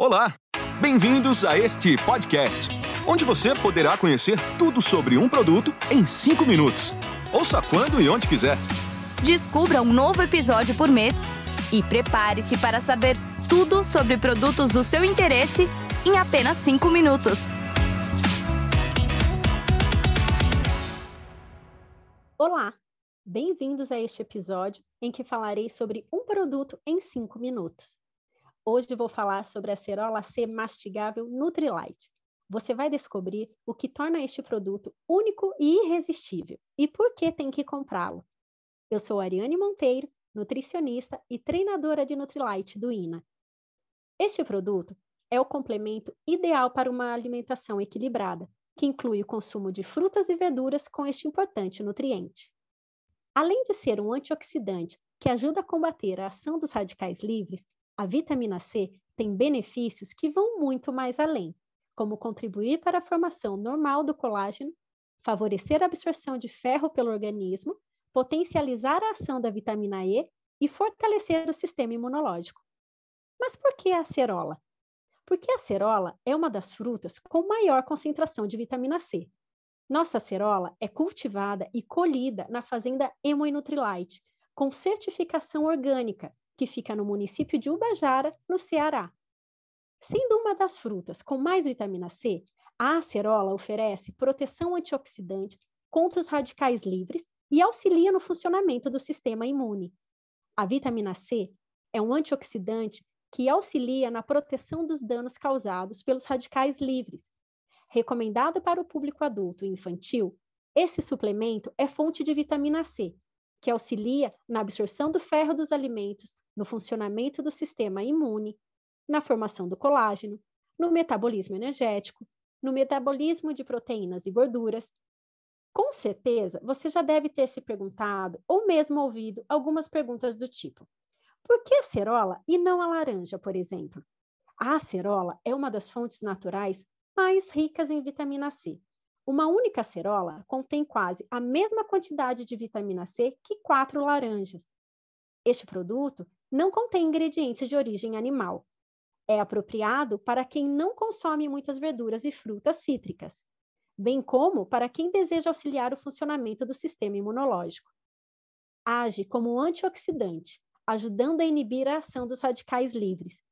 Olá! Bem-vindos a este podcast, onde você poderá conhecer tudo sobre um produto em 5 minutos. Ouça quando e onde quiser. Descubra um novo episódio por mês e prepare-se para saber tudo sobre produtos do seu interesse em apenas 5 minutos. Olá! Bem-vindos a este episódio em que falarei sobre um produto em 5 minutos. Hoje vou falar sobre a cerola C mastigável Nutrilite. Você vai descobrir o que torna este produto único e irresistível e por que tem que comprá-lo. Eu sou Ariane Monteiro, nutricionista e treinadora de Nutrilite do INA. Este produto é o complemento ideal para uma alimentação equilibrada, que inclui o consumo de frutas e verduras com este importante nutriente. Além de ser um antioxidante que ajuda a combater a ação dos radicais livres, a vitamina C tem benefícios que vão muito mais além, como contribuir para a formação normal do colágeno, favorecer a absorção de ferro pelo organismo, potencializar a ação da vitamina E e fortalecer o sistema imunológico. Mas por que a acerola? Porque a acerola é uma das frutas com maior concentração de vitamina C, nossa acerola é cultivada e colhida na fazenda Emoinutrilite, com certificação orgânica, que fica no município de Ubajara, no Ceará. Sendo uma das frutas com mais vitamina C, a acerola oferece proteção antioxidante contra os radicais livres e auxilia no funcionamento do sistema imune. A vitamina C é um antioxidante que auxilia na proteção dos danos causados pelos radicais livres, recomendado para o público adulto e infantil, esse suplemento é fonte de vitamina C, que auxilia na absorção do ferro dos alimentos, no funcionamento do sistema imune, na formação do colágeno, no metabolismo energético, no metabolismo de proteínas e gorduras. Com certeza, você já deve ter se perguntado ou mesmo ouvido algumas perguntas do tipo: por que a cerola e não a laranja, por exemplo? A acerola é uma das fontes naturais mais ricas em vitamina C. Uma única acerola contém quase a mesma quantidade de vitamina C que quatro laranjas. Este produto não contém ingredientes de origem animal. É apropriado para quem não consome muitas verduras e frutas cítricas, bem como para quem deseja auxiliar o funcionamento do sistema imunológico. Age como antioxidante, ajudando a inibir a ação dos radicais livres,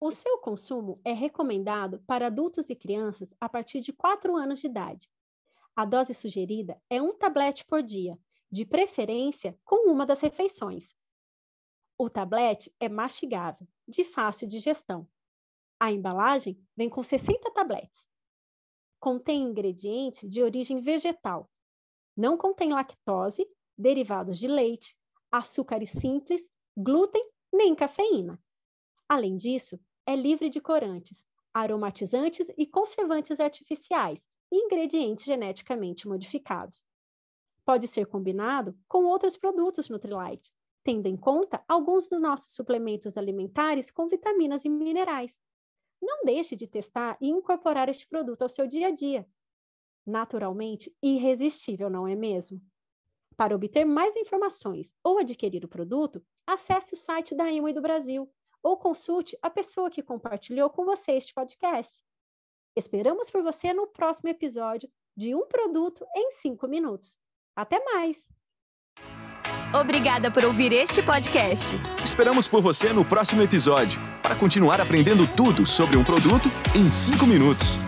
o seu consumo é recomendado para adultos e crianças a partir de 4 anos de idade. A dose sugerida é um tablete por dia, de preferência com uma das refeições. O tablete é mastigável, de fácil digestão. A embalagem vem com 60 tabletes. Contém ingredientes de origem vegetal. Não contém lactose, derivados de leite, açúcares simples, glúten nem cafeína. Além disso, é livre de corantes, aromatizantes e conservantes artificiais e ingredientes geneticamente modificados. Pode ser combinado com outros produtos Nutrilite, tendo em conta alguns dos nossos suplementos alimentares com vitaminas e minerais. Não deixe de testar e incorporar este produto ao seu dia a dia. Naturalmente irresistível, não é mesmo? Para obter mais informações ou adquirir o produto, acesse o site da Emoi do Brasil ou consulte a pessoa que compartilhou com você este podcast. Esperamos por você no próximo episódio de Um Produto em 5 Minutos. Até mais! Obrigada por ouvir este podcast. Esperamos por você no próximo episódio para continuar aprendendo tudo sobre um produto em 5 minutos.